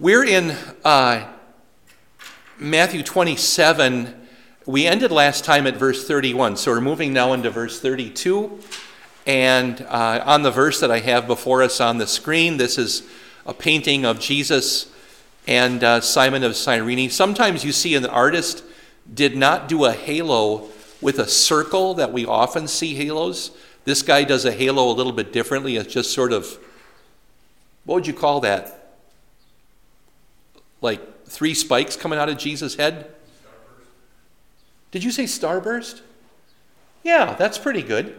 We're in uh, Matthew 27. We ended last time at verse 31, so we're moving now into verse 32. And uh, on the verse that I have before us on the screen, this is a painting of Jesus and uh, Simon of Cyrene. Sometimes you see an artist did not do a halo with a circle that we often see halos. This guy does a halo a little bit differently. It's just sort of, what would you call that? Like three spikes coming out of Jesus' head? Did you say starburst? Yeah, that's pretty good.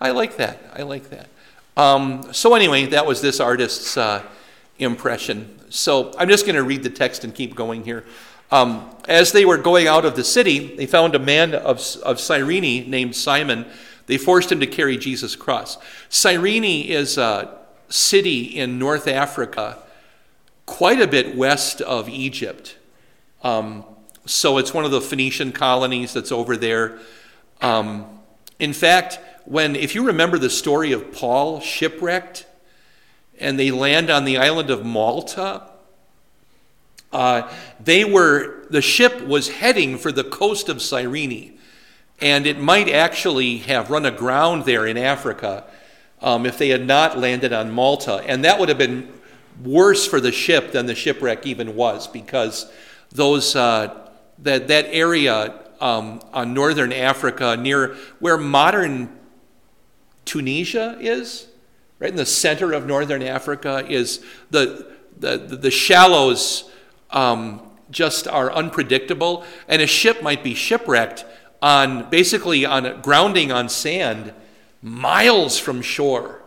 I like that. I like that. Um, so, anyway, that was this artist's uh, impression. So, I'm just going to read the text and keep going here. Um, as they were going out of the city, they found a man of, of Cyrene named Simon. They forced him to carry Jesus' cross. Cyrene is a city in North Africa quite a bit west of Egypt. Um, so it's one of the Phoenician colonies that's over there. Um, in fact, when, if you remember the story of Paul shipwrecked and they land on the island of Malta, uh, they were, the ship was heading for the coast of Cyrene. And it might actually have run aground there in Africa um, if they had not landed on Malta. And that would have been worse for the ship than the shipwreck even was because those uh, that that area um, on northern Africa near where modern Tunisia is, right in the center of northern Africa, is the the the shallows um, just are unpredictable, and a ship might be shipwrecked on basically on grounding on sand miles from shore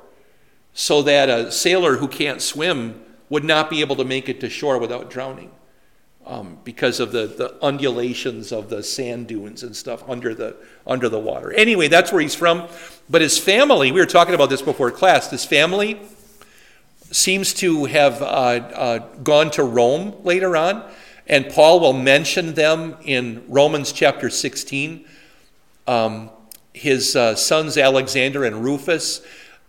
so that a sailor who can't swim would not be able to make it to shore without drowning um, because of the, the undulations of the sand dunes and stuff under the, under the water. Anyway, that's where he's from. But his family, we were talking about this before class, his family seems to have uh, uh, gone to Rome later on. And Paul will mention them in Romans chapter 16. Um, his uh, sons Alexander and Rufus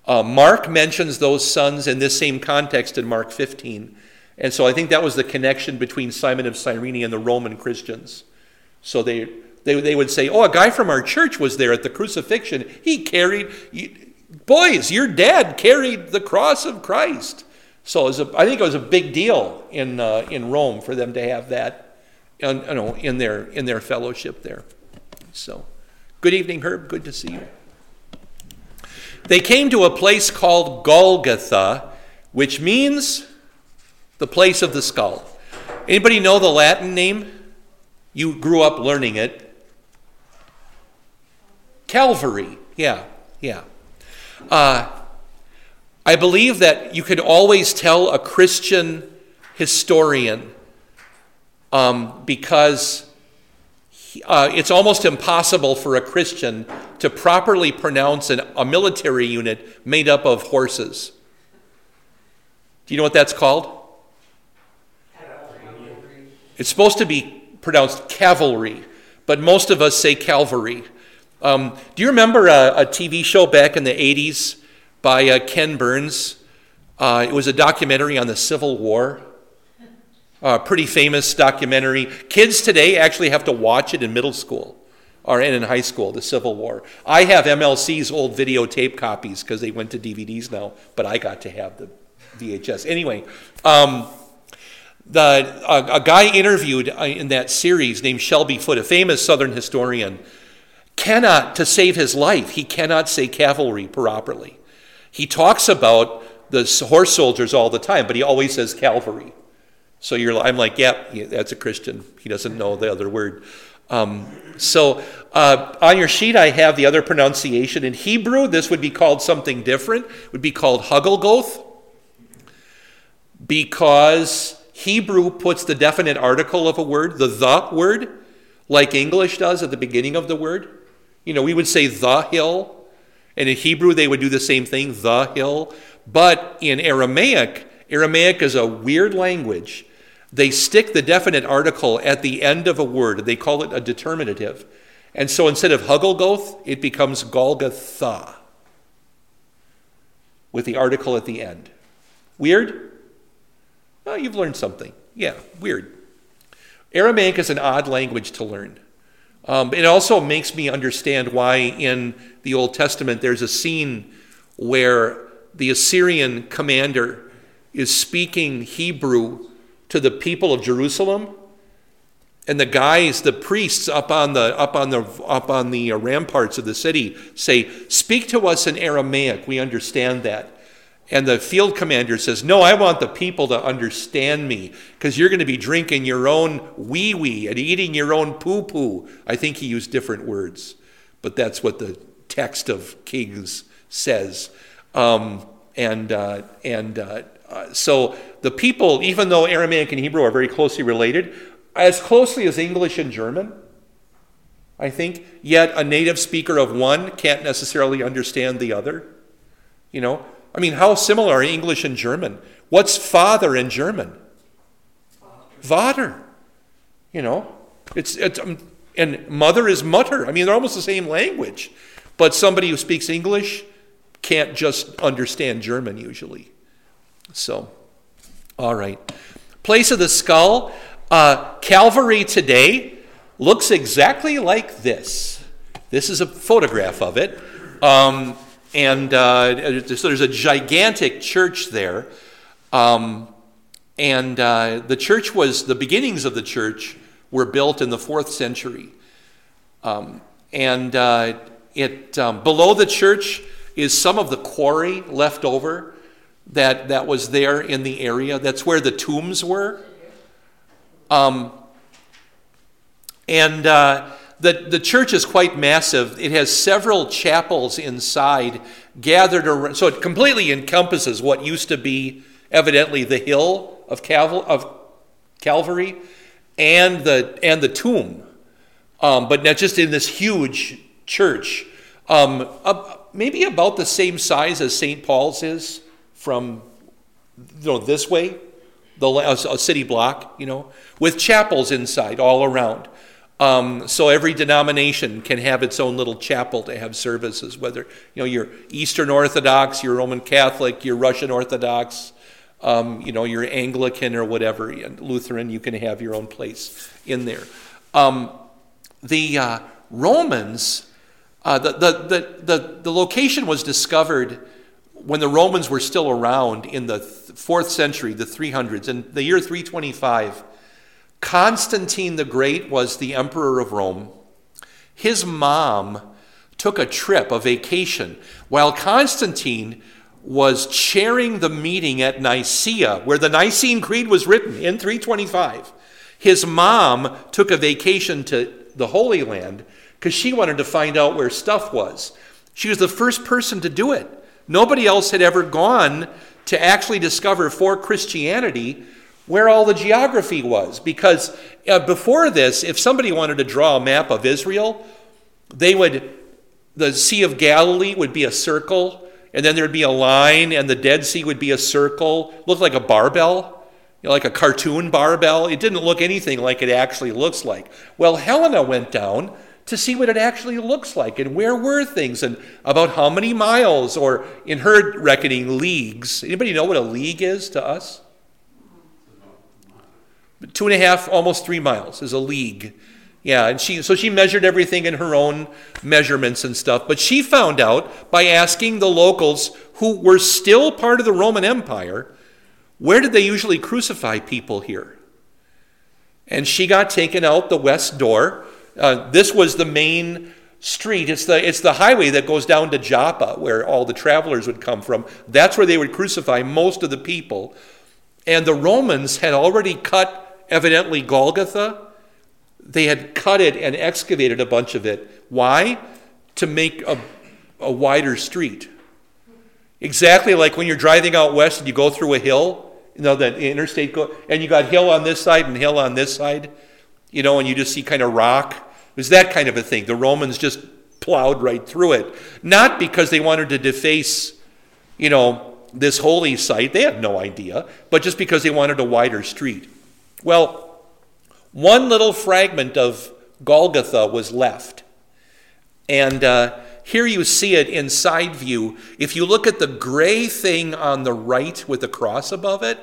uh, Mark mentions those sons in this same context in Mark 15. And so I think that was the connection between Simon of Cyrene and the Roman Christians. So they, they, they would say, Oh, a guy from our church was there at the crucifixion. He carried, boys, your dad carried the cross of Christ. So a, I think it was a big deal in, uh, in Rome for them to have that you know, in, their, in their fellowship there. So, good evening, Herb. Good to see you. They came to a place called Golgotha, which means the place of the skull. Anybody know the Latin name? You grew up learning it. Calvary. Yeah, yeah. Uh, I believe that you could always tell a Christian historian um, because uh, it's almost impossible for a Christian to properly pronounce an, a military unit made up of horses. Do you know what that's called? It's supposed to be pronounced cavalry, but most of us say Calvary. Um, do you remember a, a, TV show back in the 80s by uh, Ken Burns? Uh, it was a documentary on the Civil War. A pretty famous documentary. Kids today actually have to watch it in middle school or in high school, the Civil War. I have MLC's old videotape copies because they went to DVDs now, but I got to have the VHS. Anyway, um, the, a, a, guy interviewed uh, in that series named Shelby Foote, a famous Southern historian, cannot, to save his life, he cannot say cavalry properly. He talks about the horse soldiers all the time, but he always says cavalry. So you're, I'm like, yep, yeah, that's a Christian. He doesn't know the other word. Um, so uh, on your sheet, I have the other pronunciation. In Hebrew, this would be called something different. It would be called Hugglegoth because Hebrew puts the definite article of a word, the the word, like English does at the beginning of the word. You know, we would say the hill, and in Hebrew, they would do the same thing, the hill. But in Aramaic, Aramaic is a weird language. They stick the definite article at the end of a word. They call it a determinative. And so instead of Hugglegoth, it becomes Golgotha with the article at the end. Weird? Oh, you've learned something. Yeah, weird. Aramaic is an odd language to learn. Um, it also makes me understand why in the Old Testament there's a scene where the Assyrian commander is speaking Hebrew to the people of Jerusalem and the guys the priests up on the up on the up on the uh, ramparts of the city say speak to us in aramaic. We understand that. And the field commander says no i want the people to understand me because you're going to be drinking your own wee wee and eating your own poo poo i think he used different words but that's what the text of kings says. Um, and uh, and uh, uh so the people even though aramaic and hebrew are very closely related as closely as English and German, I think, yet a native speaker of one can't necessarily understand the other. You know, I mean, how similar are English and German? What's father in German? Vater. You know, it's, it's um, and mother is mutter. I mean, they're almost the same language, but somebody who speaks English can't just understand German usually. So, all right. Place of the skull. Uh, Calvary today looks exactly like this. This is a photograph of it. Um, and uh, so there's a gigantic church there. Um, and uh, the church was, the beginnings of the church were built in the fourth century. Um, and uh, it, um, below the church is some of the quarry left over that, that was there in the area. That's where the tombs were. Um, and uh, the, the church is quite massive. It has several chapels inside gathered around. So it completely encompasses what used to be evidently the hill of, Cal- of Calvary and the, and the tomb. Um, but not just in this huge church. Um, uh, maybe about the same size as St. Paul's is from you know, this way the a city block, you know, with chapels inside all around. Um, so every denomination can have its own little chapel to have services, whether you know you're Eastern Orthodox, you're Roman Catholic, you're Russian Orthodox, um, you know you're Anglican or whatever, and Lutheran. You can have your own place in there. Um, the uh, Romans, uh, the, the, the, the, the location was discovered when the Romans were still around in the fourth century, the 300s, in the year 325, Constantine the Great was the emperor of Rome. His mom took a trip, a vacation, while Constantine was chairing the meeting at Nicaea, where the Nicene Creed was written in 325. His mom took a vacation to the Holy Land because she wanted to find out where stuff was. She was the first person to do it. Nobody else had ever gone to actually discover for Christianity where all the geography was. Because uh, before this, if somebody wanted to draw a map of Israel, they would, the Sea of Galilee would be a circle, and then there'd be a line, and the Dead Sea would be a circle, looked like a barbell. You know, like a cartoon barbell. It didn't look anything like it actually looks like. Well, Helena went down to see what it actually looks like and where were things and about how many miles or in her reckoning leagues. Anybody know what a league is to us? Two and a half almost three miles is a league. Yeah and she so she measured everything in her own measurements and stuff but she found out by asking the locals who were still part of the roman empire where did they usually crucify people here? And she got taken out the west door uh, this was the main street. It's the, it's the highway that goes down to Joppa, where all the travelers would come from. That's where they would crucify most of the people. And the Romans had already cut, evidently, Golgotha. They had cut it and excavated a bunch of it. Why? To make a, a wider street. Exactly like when you're driving out west and you go through a hill, you know, the interstate go, and you got hill on this side and hill on this side, you know, and you just see kind of rock it was that kind of a thing. The Romans just plowed right through it. Not because they wanted to deface, you know, this holy site. They had no idea. But just because they wanted a wider street. Well, one little fragment of Golgotha was left. And uh, here you see it in side view. If you look at the gray thing on the right with the cross above it,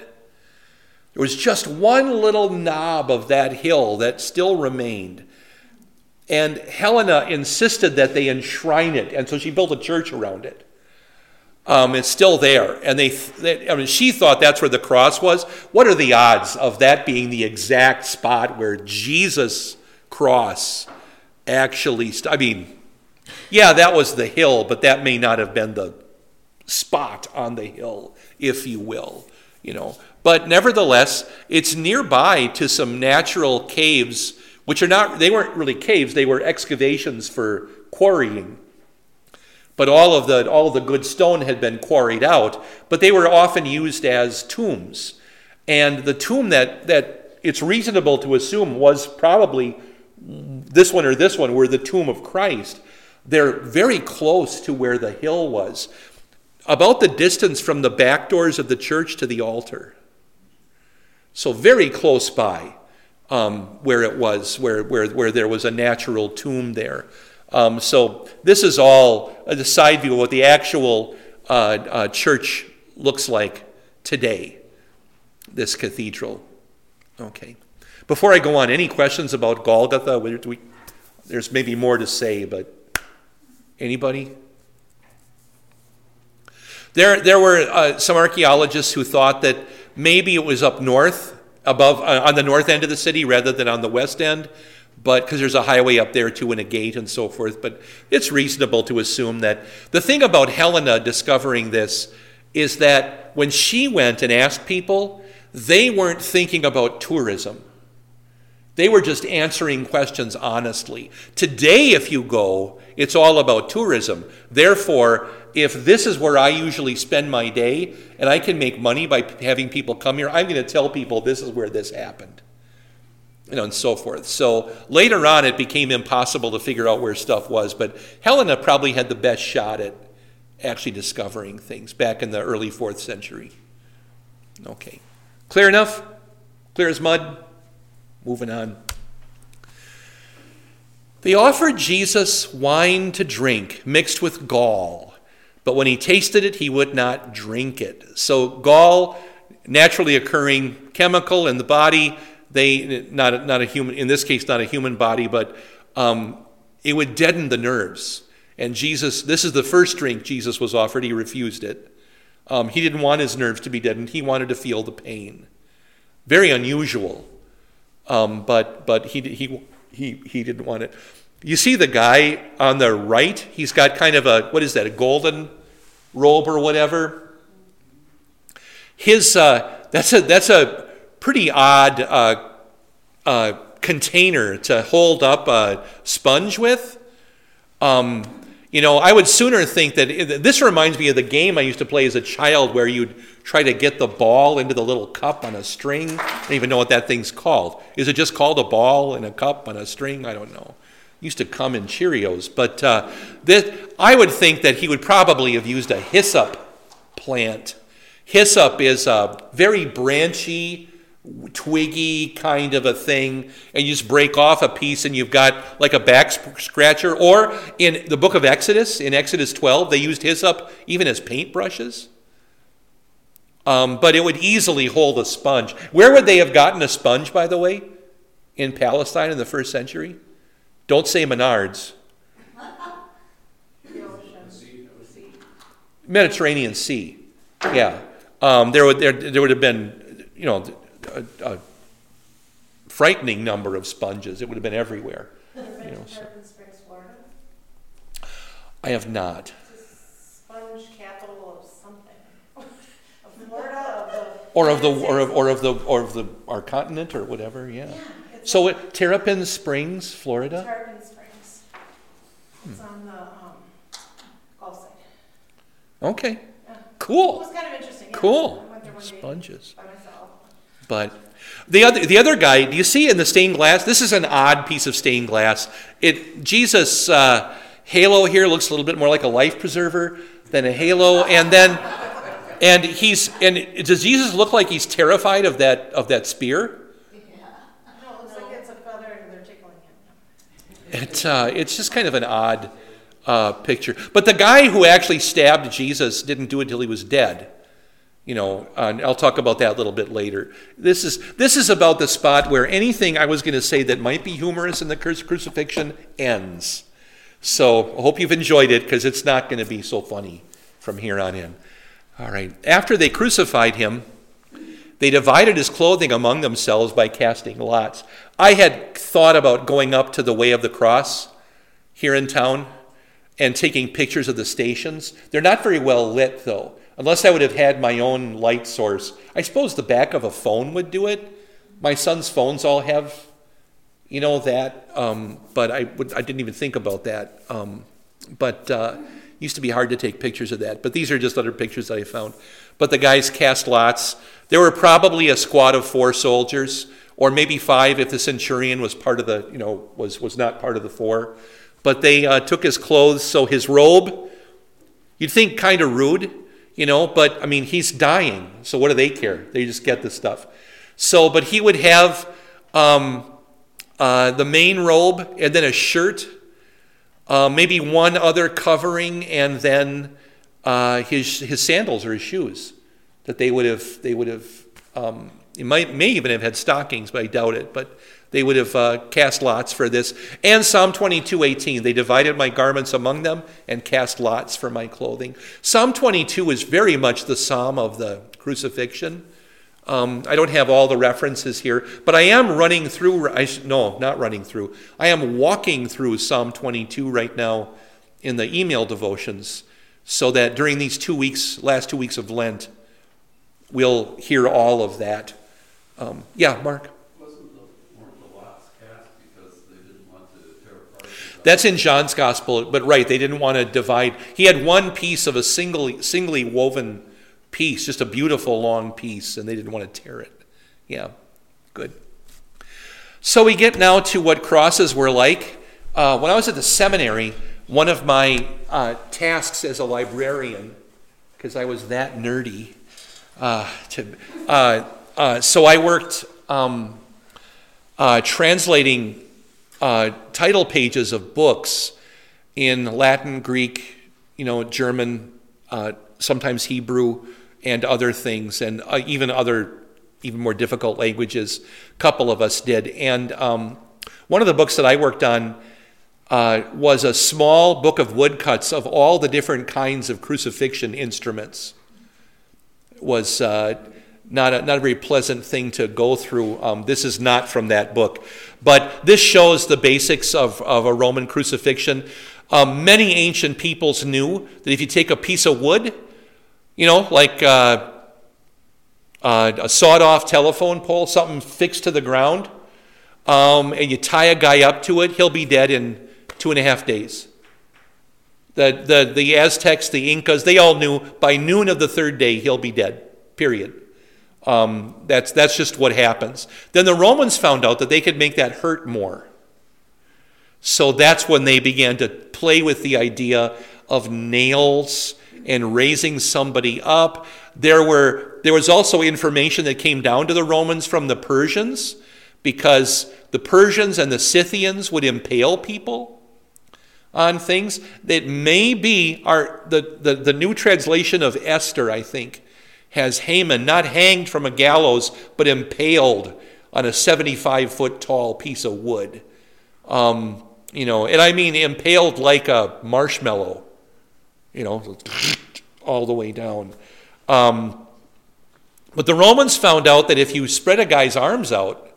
There was just one little knob of that hill that still remained. And Helena insisted that they enshrine it, and so she built a church around it. Um, it's still there, and they, they, I mean, she thought that's where the cross was. What are the odds of that being the exact spot where Jesus' cross actually? St- I mean, yeah, that was the hill, but that may not have been the spot on the hill, if you will. You know, but nevertheless, it's nearby to some natural caves, which are not, they weren't really caves, they were excavations for quarrying. But all of the, all of the good stone had been quarried out, but they were often used as tombs. And the tomb that, that it's reasonable to assume was probably this one or this one were the tomb of Christ. They're very close to where the hill was, about the distance from the back doors of the church to the altar. So, very close by um, where it was, where, where, where there was a natural tomb there. Um, so, this is all a side view of what the actual uh, uh, church looks like today, this cathedral. Okay. Before I go on, any questions about Golgotha? We, there's maybe more to say, but anybody? There, there were uh, some archaeologists who thought that maybe it was up north, above uh, on the north end of the city rather than on the west end, but because there's a highway up there too and a gate and so forth. But it's reasonable to assume that the thing about Helena discovering this is that when she went and asked people, they weren't thinking about tourism. They were just answering questions honestly. Today, if you go, it's all about tourism. Therefore, if this is where I usually spend my day and I can make money by having people come here, I'm going to tell people this is where this happened. You know, and so forth. So later on, it became impossible to figure out where stuff was, but Helena probably had the best shot at actually discovering things back in the early fourth century. Okay. Clear enough? Clear as mud? Moving on. They offered Jesus wine to drink mixed with gall, but when he tasted it, he would not drink it. So, gall, naturally occurring chemical in the body, they not not a human in this case not a human body, but um, it would deaden the nerves. And Jesus, this is the first drink Jesus was offered. He refused it. Um, he didn't want his nerves to be deadened. He wanted to feel the pain. Very unusual. Um, but but he, he, he, he didn't want it. You see the guy on the right? He's got kind of a, what is that, a golden robe or whatever? His, uh, that's, a, that's a pretty odd uh, uh, container to hold up a sponge with. Um, you know, I would sooner think that this reminds me of the game I used to play as a child where you'd try to get the ball into the little cup on a string. I don't even know what that thing's called. Is it just called a ball in a cup on a string? I don't know. Used to come in Cheerios. But uh, this, I would think that he would probably have used a hyssop plant. Hyssop is a very branchy, twiggy kind of a thing, and you just break off a piece and you've got like a back scratcher. Or in the book of Exodus, in Exodus 12, they used hyssop even as paintbrushes. Um, but it would easily hold a sponge. Where would they have gotten a sponge, by the way, in Palestine in the first century? Don't say Menards. Mediterranean Sea. Yeah. Um, there, would, there, there would have been, you know, a, a frightening number of sponges. It would have been everywhere. You know, so. Springs, Florida? I have not. Sponge capital of something. of Florida, of the. Or of the or of, or of the or of the our continent or whatever. Yeah. Yeah, So it, Terrapin Springs, Florida. Tarpon Springs. It's on the, um, Gulf side. Okay. Yeah. It Cool. was kind of interesting. yeah. Cool. I went there one day Sponges. Myself. But the other the other guy, do you see in the stained glass? This is an odd piece of stained glass. It Jesus uh, halo here looks a little bit more like a life preserver than a halo, and then and he's and does Jesus look like he's terrified of that of that spear? Yeah. No, looks like it's a feather and they're tickling him. It, uh, it's just kind of an odd uh, picture. But the guy who actually stabbed Jesus didn't do it until he was dead. You know, I'll talk about that a little bit later. This is this is about the spot where anything I was going to say that might be humorous in the crucifixion ends. So I hope you've enjoyed it because it's not going to be so funny from here on in. All right. After they crucified him, they divided his clothing among themselves by casting lots. I had thought about going up to the Way of the Cross here in town and taking pictures of the stations. They're not very well lit, though. Unless I would have had my own light source. I suppose the back of a phone would do it. My son's phones all have, you know, that. Um, but I, would, I didn't even think about that. Um, but uh, used to be hard to take pictures of that. But these are just other pictures that I found. But the guys cast lots. There were probably a squad of four soldiers, or maybe five if the centurion was part of the, you know, was, was not part of the four. But they uh, took his clothes, so his robe, you'd think kind of rude you know, but I mean, he's dying. So what do they care? They just get the stuff. So, but he would have um, uh, the main robe and then a shirt, uh, maybe one other covering, and then uh, his, his sandals or his shoes that they would have, they would have, um, he might, may even have had stockings, but I doubt it. But they would have uh, cast lots for this. And Psalm 22 18, they divided my garments among them and cast lots for my clothing. Psalm 22 is very much the psalm of the crucifixion. Um, I don't have all the references here, but I am running through, I, no, not running through. I am walking through Psalm 22 right now in the email devotions so that during these two weeks, last two weeks of Lent, we'll hear all of that. Um, yeah, Mark? That's in John's gospel, but right, they didn't want to divide. He had one piece of a singly, singly woven piece, just a beautiful long piece, and they didn't want to tear it. Yeah, good. So we get now to what crosses were like. Uh, when I was at the seminary, one of my uh, tasks as a librarian, because I was that nerdy, uh, to, uh, uh, so I worked um, uh, translating uh, title pages of books in Latin, Greek, you know, German, uh, sometimes Hebrew, and other things, and uh, even other, even more difficult languages. A couple of us did. And um, one of the books that I worked on uh, was a small book of woodcuts of all the different kinds of crucifixion instruments. Was uh, not a, not a very pleasant thing to go through. Um, this is not from that book. But this shows the basics of, of a Roman crucifixion. Um, many ancient peoples knew that if you take a piece of wood, you know, like uh, uh, a sawed off telephone pole, something fixed to the ground, um, and you tie a guy up to it, he'll be dead in two and a half days. The, the, the Aztecs, the Incas, they all knew by noon of the third day he'll be dead, period. Um, that's, that's just what happens. Then the Romans found out that they could make that hurt more. So that's when they began to play with the idea of nails and raising somebody up. There, were, there was also information that came down to the Romans from the Persians because the Persians and the Scythians would impale people on things that may be our, the, the, the new translation of Esther, I think, has Haman not hanged from a gallows, but impaled on a 75 foot tall piece of wood. Um, you know, and I mean impaled like a marshmallow, you know, all the way down. Um, but the Romans found out that if you spread a guy's arms out,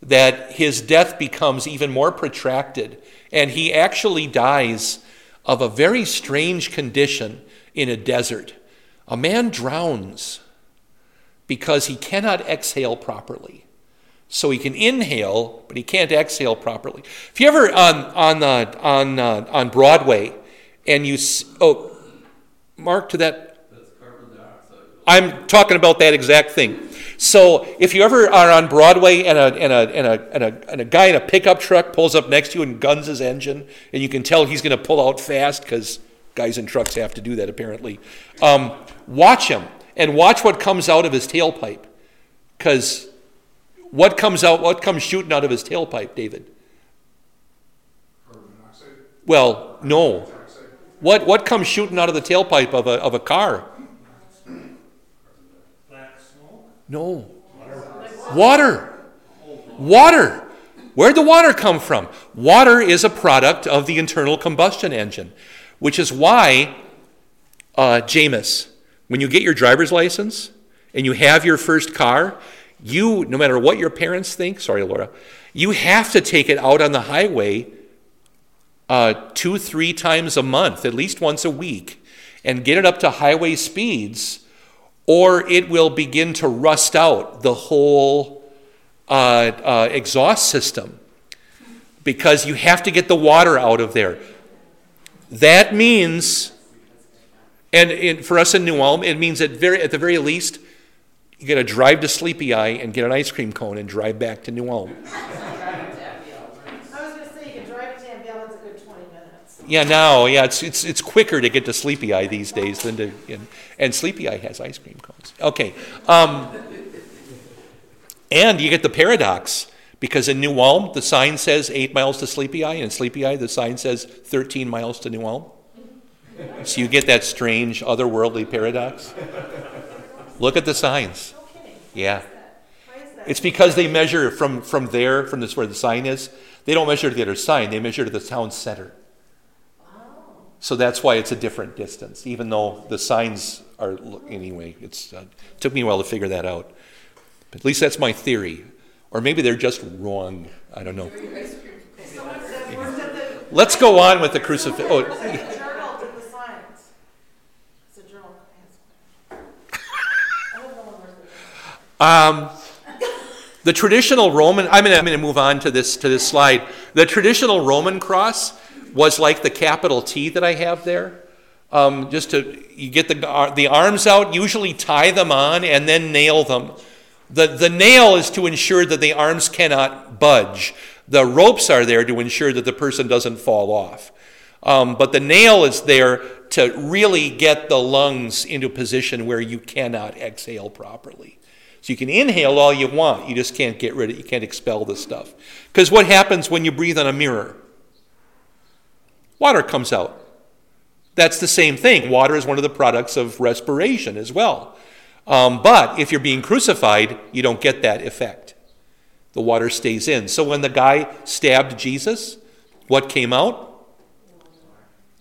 that his death becomes even more protracted, and he actually dies of a very strange condition in a desert. A man drowns because he cannot exhale properly. So he can inhale, but he can't exhale properly. If you ever on on uh, on uh, on Broadway, and you oh, Mark to that. I'm talking about that exact thing. So if you ever are on Broadway and a, and a, and a, and a, and a guy in a pickup truck pulls up next to you and guns his engine, and you can tell he's going to pull out fast because guys in trucks have to do that apparently. Um, Watch him and watch what comes out of his tailpipe. Because what comes out, what comes shooting out of his tailpipe, David? Well, no. What, what comes shooting out of the tailpipe of a, of a car? No. Water. Water. Where'd the water come from? Water is a product of the internal combustion engine, which is why, uh, Jameis, when you get your driver's license and you have your first car, you, no matter what your parents think, sorry, Laura, you have to take it out on the highway uh, two, three times a month, at least once a week, and get it up to highway speeds, or it will begin to rust out the whole uh, uh, exhaust system because you have to get the water out of there. That means, and, and for us in New Ulm, it means at, very, at the very least, you got to drive to Sleepy Eye and get an ice cream cone and drive back to New Ulm. I was gonna say, you can drive to Danville, it's a good twenty minutes. Yeah, now, yeah, it's, it's, it's quicker to get to Sleepy Eye these days than to, and, and Sleepy Eye has ice cream cones. Okay. Um, and you get the paradox because in New Ulm, the sign says eight miles to Sleepy Eye, and in Sleepy Eye, the sign says 13 miles to New Ulm. So you get that strange otherworldly paradox. Look at the signs. Yeah. It's because they measure from, from there, from this where the sign is. They don't measure to the other sign, they measure to the town center. So that's why it's a different distance, even though the signs are, anyway, it's, uh, took me a while to figure that out. But at least that's my theory. Or maybe they're just wrong. I don't know. Someone said, where's the, Let's go on with the crucifix. Oh, the journal did the signs? It's. I don't know where's the journal. Um, the traditional Roman, I'm going to move on to this, to this slide. The traditional Roman cross was like the capital T that I have there. Um, just to, you get the, the arms out, usually tie them on, and then nail them. The, the nail is to ensure that the arms cannot budge. The ropes are there to ensure that the person doesn't fall off. Um, but the nail is there to really get the lungs into a position where you cannot exhale properly. So you can inhale all you want, you just can't get rid of it, you can't expel the stuff. Because what happens when you breathe on a mirror? Water comes out. That's the same thing. Water is one of the products of respiration as well. Um, but if you're being crucified, you don't get that effect. The water stays in. So when the guy stabbed Jesus, what came out?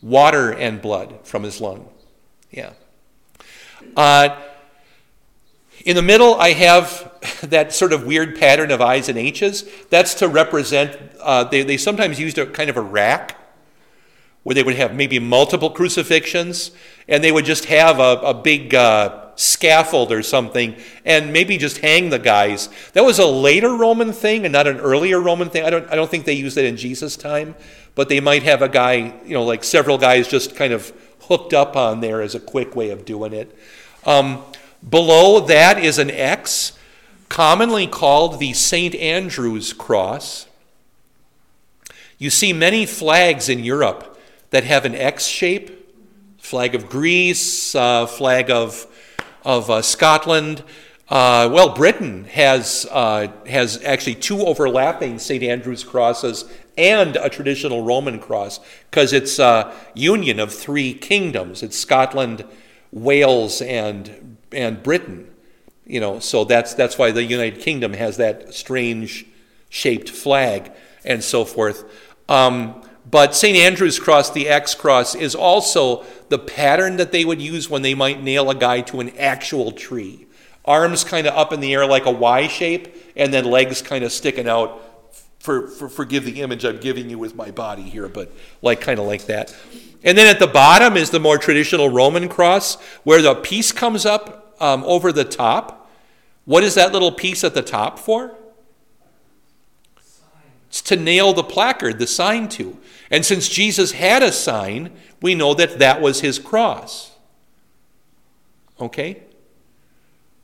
Water and blood from his lung. Yeah. Uh, in the middle, I have that sort of weird pattern of I's and H's. That's to represent, uh, they, they sometimes used a kind of a rack where they would have maybe multiple crucifixions and they would just have a, a big uh, scaffold or something and maybe just hang the guys. That was a later Roman thing and not an earlier Roman thing. I don't, I don't think they used it in Jesus' time, but they might have a guy, you know, like several guys just kind of hooked up on there as a quick way of doing it. Um, below that is an X, commonly called the St. Andrew's cross. You see many flags in Europe that have an X shape flag of Greece, uh, flag of, of uh, Scotland. Uh, well, Britain has, uh, has actually two overlapping St. Andrew's crosses and a traditional Roman cross because it's a union of three kingdoms. It's Scotland, Wales, and, and Britain. You know, so that's, that's why the United Kingdom has that strange shaped flag and so forth. Um, but St. Andrew's cross, the X cross, is also the pattern that they would use when they might nail a guy to an actual tree. Arms kind of up in the air like a Y shape, and then legs kind of sticking out. For, for forgive the image I'm giving you with my body here, but like kind of like that. And then at the bottom is the more traditional Roman cross, where the piece comes up um, over the top. What is that little piece at the top for? It's to nail the placard, the sign to. And since Jesus had a sign, we know that that was his cross. Okay?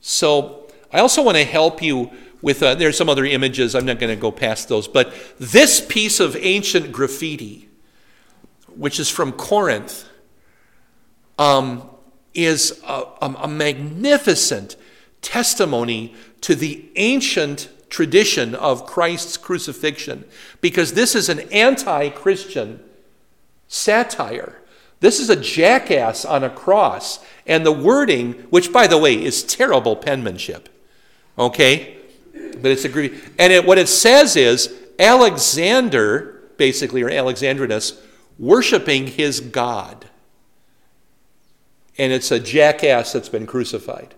So, I also want to help you with, uh, there's some other images, I'm not going to go past those, but this piece of ancient graffiti, which is from Corinth, um, is a, a, a magnificent testimony to the ancient tradition of Christ's crucifixion because this is an anti Christian satire. This is a jackass on a cross. And the wording, which by the way is terrible penmanship, Okay? But it's a Greek. And it, what it says is Alexander, basically, or Alexandrinus, worshiping his God. And it's a jackass that's been crucified.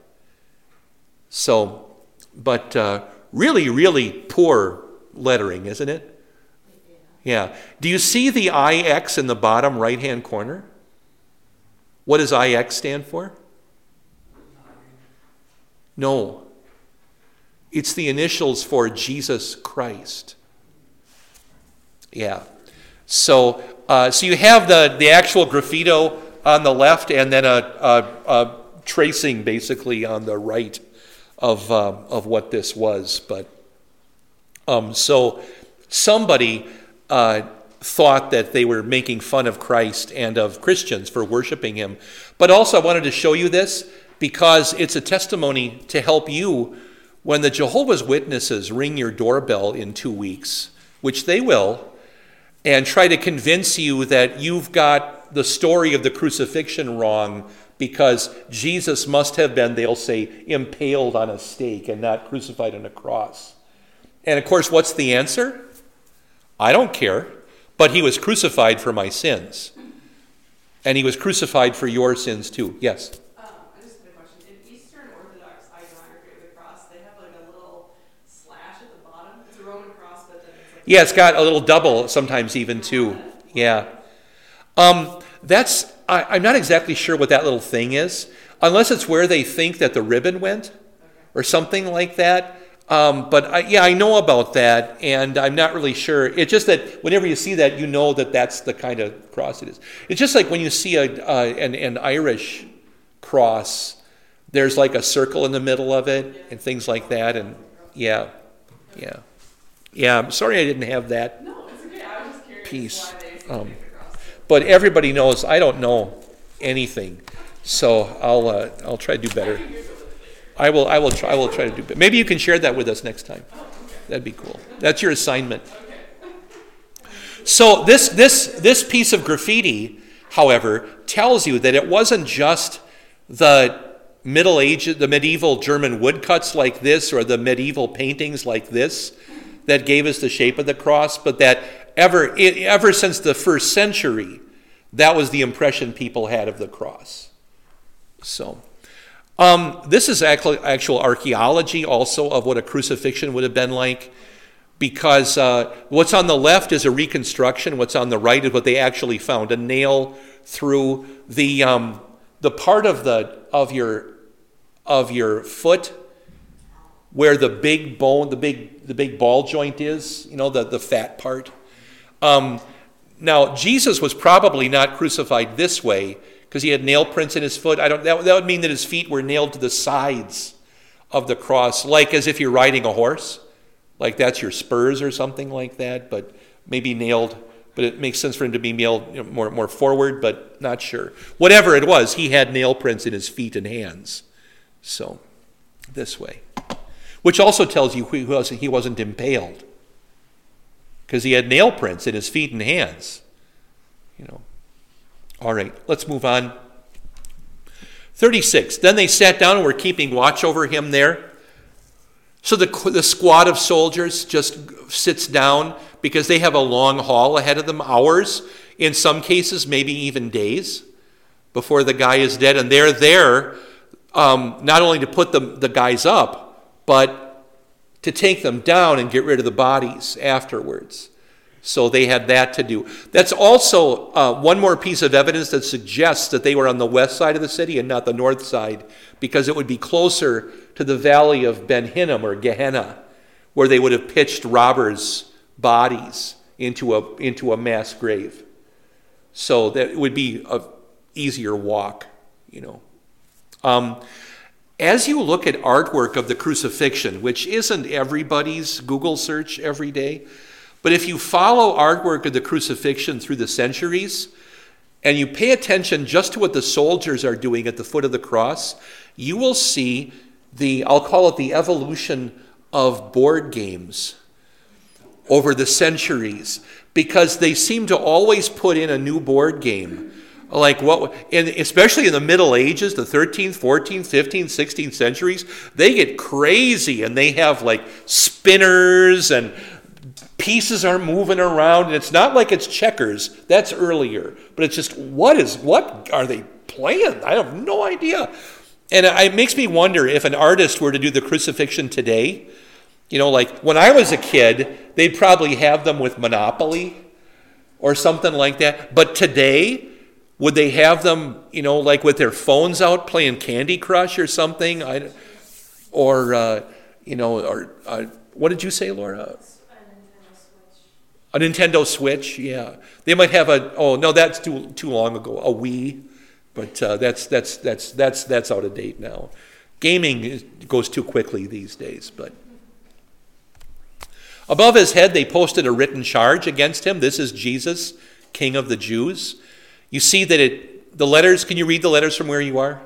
So, but uh, really, really poor lettering, isn't it? Yeah. Do you see the IX in the bottom right hand corner? What does IX stand for? No. It's the initials for Jesus Christ. Yeah. So, uh, so you have the, the actual graffito on the left and then a, a, a tracing basically on the right of, uh, of what this was. But um, so somebody uh, thought that they were making fun of Christ and of Christians for worshiping him. But also, I wanted to show you this because it's a testimony to help you when the Jehovah's Witnesses ring your doorbell in two weeks, which they will, and try to convince you that you've got the story of the crucifixion wrong because Jesus must have been, they'll say, impaled on a stake and not crucified on a cross. And of course, what's the answer? I don't care, but he was crucified for my sins. And he was crucified for your sins too. Yes? Um, I a question. In Eastern Orthodox iconography of the cross, they have like a little slash at the bottom. It's a Roman cross, but then it's like. Yeah, it's got a little double sometimes even too. Yeah. Um, that's, I, I'm not exactly sure what that little thing is, unless it's where they think that the ribbon went or something like that. Um, but I, yeah, I know about that, and I'm not really sure. It's just that whenever you see that, you know that that's the kind of cross it is. It's just like when you see a, uh, an, an Irish cross, there's like a circle in the middle of it and things like that. And yeah, yeah, yeah. I'm sorry I didn't have that No, it's okay. I was just curious Piece, um, to make the cross. But everybody knows I don't know anything, so I'll uh, I'll try to do better. I will I will try I will try to do better. Maybe you can share that with us next time. That'd be cool. That's your assignment. So this this this piece of graffiti, however, tells you that it wasn't just the Middle Age, the medieval German woodcuts like this, or the medieval paintings like this, that gave us the shape of the cross, but that ever ever since the first century, that was the impression people had of the cross. So. Um, this is actual, actual archaeology also of what a crucifixion would have been like because uh, what's on the left is a reconstruction, what's on the right is what they actually found a nail through the, um, the part of, the, of, your, of your foot where the big bone, the big, the big ball joint is, you know, the, the fat part. Um, now, Jesus was probably not crucified this way because he had nail prints in his foot. I don't, that, that would mean that his feet were nailed to the sides of the cross, like as if you're riding a horse, like that's your spurs or something like that, but maybe nailed. But it makes sense for him to be nailed you know, more, more forward, but not sure. Whatever it was, he had nail prints in his feet and hands. So, this way. Which also tells you he wasn't, he wasn't impaled because he had nail prints in his feet and hands. You know. All right, let's move on. 36. Then they sat down and were keeping watch over him there. So the, the squad of soldiers just sits down because they have a long haul ahead of them, hours, in some cases, maybe even days before the guy is dead. And they're there um, not only to put the, the guys up, but to take them down and get rid of the bodies afterwards. So they had that to do. That's also uh, one more piece of evidence that suggests that they were on the west side of the city and not the north side, because it would be closer to the valley of Ben Hinnom or Gehenna, where they would have pitched robbers' bodies into a, into a mass grave. So that it would be a easier walk, you know. Um, as you look at artwork of the crucifixion, which isn't everybody's Google search every day, but if you follow artwork of the crucifixion through the centuries, and you pay attention just to what the soldiers are doing at the foot of the cross, you will see the, I'll call it the evolution of board games over the centuries, because they seem to always put in a new board game Like what, and especially in the Middle Ages, the 13th, 14th, 15th, 16th centuries, they get crazy and they have like spinners and pieces are moving around. And it's not like it's checkers, that's earlier. But it's just, what is, what are they playing? I have no idea. And it makes me wonder if an artist were to do the crucifixion today, you know, like when I was a kid, they'd probably have them with Monopoly or something like that. But today, would they have them, you know, like with their phones out playing Candy Crush or something? I, or, uh, you know, or uh, what did you say, Laura? A Nintendo Switch, A Nintendo Switch. yeah. They might have a. Oh no, that's too too long ago. A Wii, but uh, that's that's that's that's that's out of date now. Gaming is, goes too quickly these days. But above his head, they posted a written charge against him. This is Jesus, King of the Jews. You see that it, the letters, can you read the letters from where you are?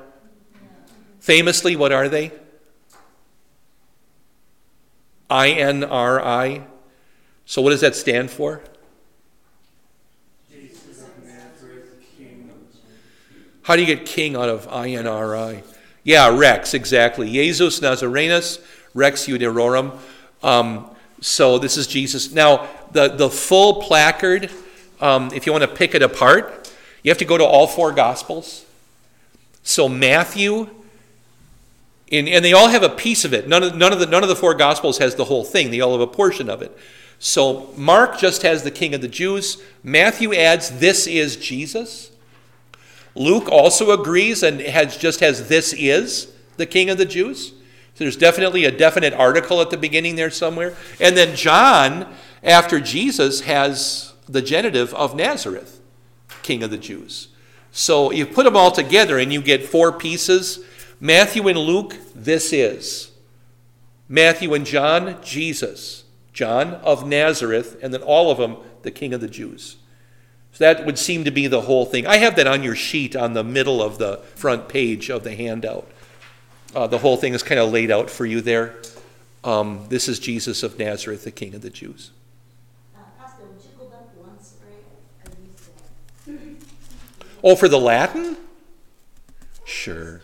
Famously, what are they? I N R I. So, what does that stand for? How do you get king out of I N R I? Yeah, Rex, exactly. Jesus Nazarenus, Rex Judeorum. Um, so, this is Jesus. Now, the, the full placard, um, if you want to pick it apart, you have to go to all four Gospels. So Matthew, and, and they all have a piece of it. None of, none, of the, none of the four Gospels has the whole thing, they all have a portion of it. So Mark just has the King of the Jews. Matthew adds, This is Jesus. Luke also agrees and has, just has, This is the King of the Jews. So there's definitely a definite article at the beginning there somewhere. And then John, after Jesus, has the genitive of Nazareth. King of the Jews. So you put them all together and you get four pieces. Matthew and Luke, this is. Matthew and John, Jesus. John of Nazareth, and then all of them, the King of the Jews. So that would seem to be the whole thing. I have that on your sheet on the middle of the front page of the handout. Uh, the whole thing is kind of laid out for you there. Um, this is Jesus of Nazareth, the King of the Jews. Oh, for the Latin? Sure.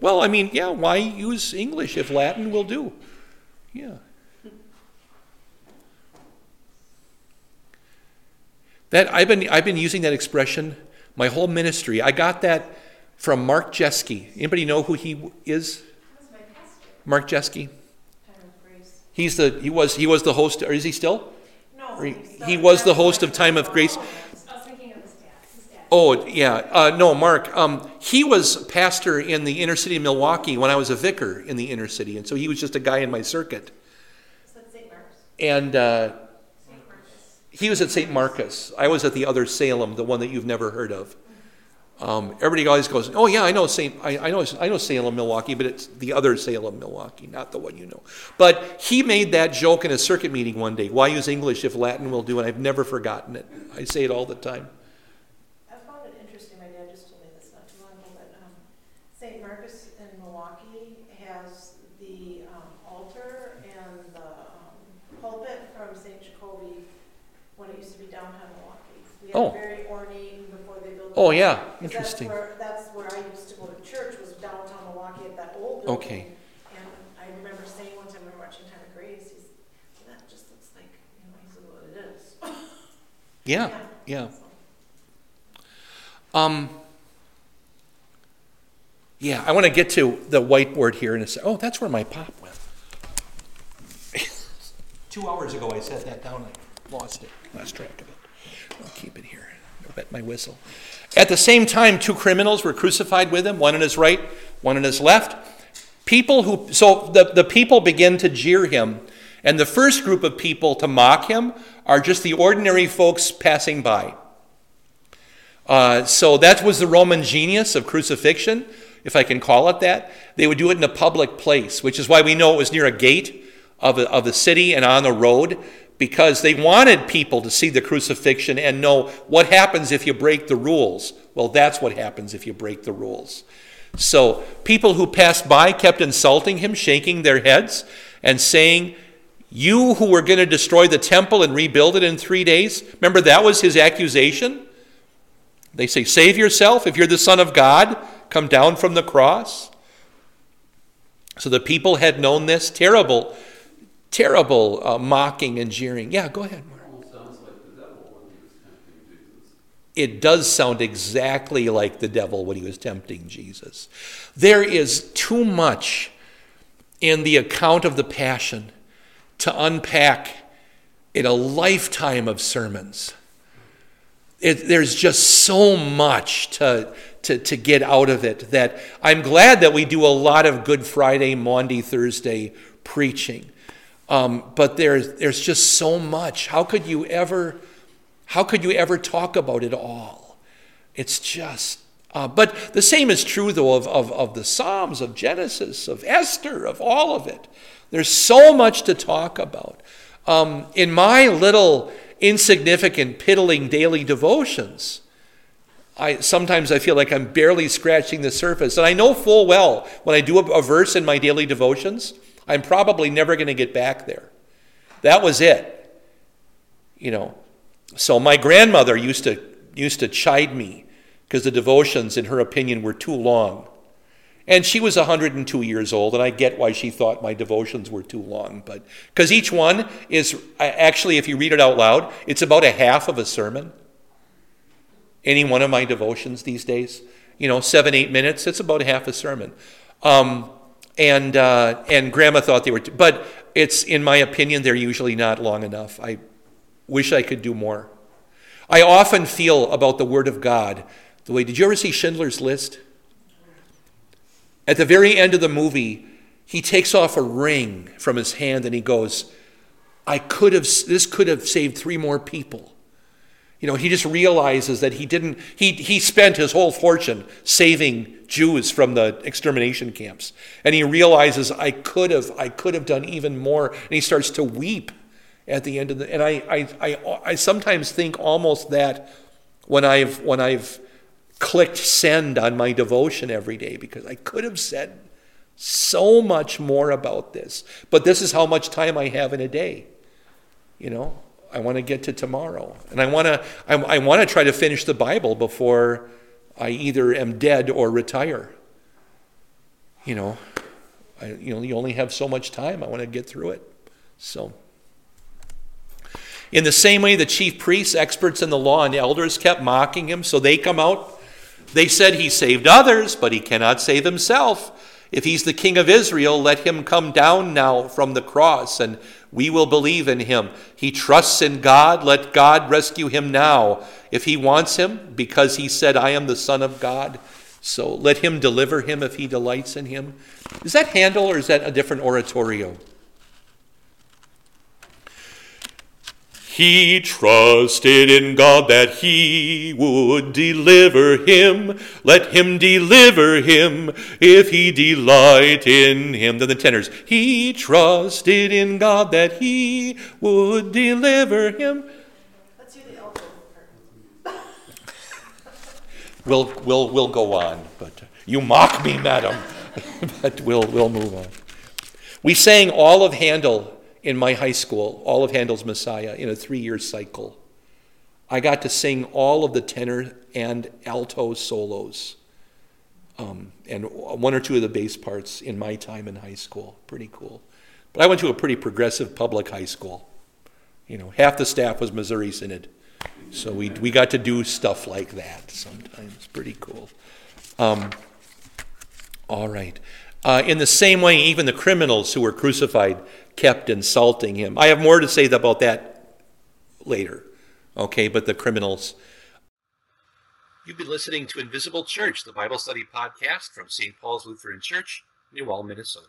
Well, I mean, yeah, why use English if Latin will do? Yeah. That I've been I've been using that expression my whole ministry. I got that from Mark Jeske. Anybody know who he is? Mark Jeske. He's the he was he was the host or is he still? No. He, he was the host of Time of Grace. Oh, yeah. Uh, no, Mark. Um, he was pastor in the inner city of Milwaukee when I was a vicar in the inner city. And so he was just a guy in my circuit. So St. Mark's. And uh, he was at St. Marcus. I was at the other Salem, the one that you've never heard of. Um, everybody always goes, "Oh yeah, I know Saint, I, I, know, I know Salem, Milwaukee, but it's the other Salem, Milwaukee, not the one you know." But he made that joke in a circuit meeting one day. Why use English if Latin will do? And I've never forgotten it. I say it all the time. Oh. Very ornate before they built. Oh, yeah, interesting. That's where, that's where I used to go to church, was downtown Milwaukee at that old building. Okay. And I remember saying one time we were watching Time of Grace, he's, that just looks like, you know, he said what it is. Yeah, yeah. Um, yeah, I want to get to the whiteboard here and say, oh, that's where my pop went. Two hours ago, I set that down. I lost it, lost track of it. I'll keep it here. I'll bet my whistle. At the same time, two criminals were crucified with him, one on his right, one on his left. People who, so the, the people begin to jeer him. And the first group of people to mock him are just the ordinary folks passing by. Uh, so that was the Roman genius of crucifixion, if I can call it that. They would do it in a public place, which is why we know it was near a gate of, a, of the city and on the road because they wanted people to see the crucifixion and know what happens if you break the rules. Well, that's what happens if you break the rules. So, people who passed by kept insulting him, shaking their heads, and saying, You who were going to destroy the temple and rebuild it in three days. Remember, that was his accusation. They say, Save yourself. If you're the Son of God, come down from the cross. So the people had known this terrible, terrible uh, mocking and jeering. Yeah, go ahead. Mark. It does sound exactly like the devil when he was tempting Jesus. There is too much in the account of the Passion to unpack in a lifetime of sermons. It, there's just so much to, to, to get out of it that I'm glad that we do a lot of Good Friday, Maundy, Thursday preaching. Um, but there's, there's just so much. How could you ever, how could you ever talk about it all? It's just, uh, but the same is true though of, of, of the Psalms, of Genesis, of Esther, of all of it. There's so much to talk about. Um, in my little insignificant, piddling daily devotions, I, sometimes I feel like I'm barely scratching the surface. And I know full well when I do a, a verse in my daily devotions, I'm probably never going to get back there. That was it. You know. So my grandmother used to used to chide me because the devotions, in her opinion, were too long. And she was 102 years old, and I get why she thought my devotions were too long. But because each one is actually, if you read it out loud, it's about a half of a sermon. Any one of my devotions these days, you know, seven, eight minutes, it's about half a sermon. Um, and uh, and Grandma thought they were, t- but it's in my opinion they're usually not long enough. I wish I could do more. I often feel about the Word of God the way. Did you ever see Schindler's List? At the very end of the movie, he takes off a ring from his hand and he goes, I could have, this could have saved three more people. You know, he just realizes that he didn't, he, he spent his whole fortune saving Jews from the extermination camps. And he realizes, I could have, I could have done even more. And he starts to weep at the end of the, and I, I, I, I sometimes think almost that when I've, when I've clicked send on my devotion every day because I could have said so much more about this. But this is how much time I have in a day. You know, I want to get to tomorrow. And I want to I, I want to try to finish the Bible before I either am dead or retire. You know, I, you know, you only have so much time. I want to get through it. So in the same way, the chief priests, experts in the law, and elders kept mocking him, so they come out they said he saved others, but he cannot save himself. If he's the king of Israel, let him come down now from the cross, and we will believe in him. He trusts in God, let God rescue him now. If he wants him, because he said, I am the Son of God, so let him deliver him if he delights in him. Is that Handel or is that a different oratorio? He trusted in God that he would deliver him. Let him deliver him if he delight in him. Then the tenors. He trusted in God that he would deliver him. Let's do the part. We'll, we'll, we'll go on, but you mock me, madam. but we'll, we'll move on. We sang all of Handel in my high school, all of Handel's Messiah, in a three year cycle. I got to sing all of the tenor and alto solos um, and one or two of the bass parts in my time in high school. Pretty cool. But I went to a pretty progressive public high school. You know, half the staff was Missouri Synod. So we, we got to do stuff like that sometimes. Pretty cool. Um, all right. Uh, in the same way, even the criminals who were crucified kept insulting him. I have more to say about that later, okay? But the criminals. You've been listening to Invisible Church, the Bible study podcast from St. Paul's Lutheran Church, New Minnesota.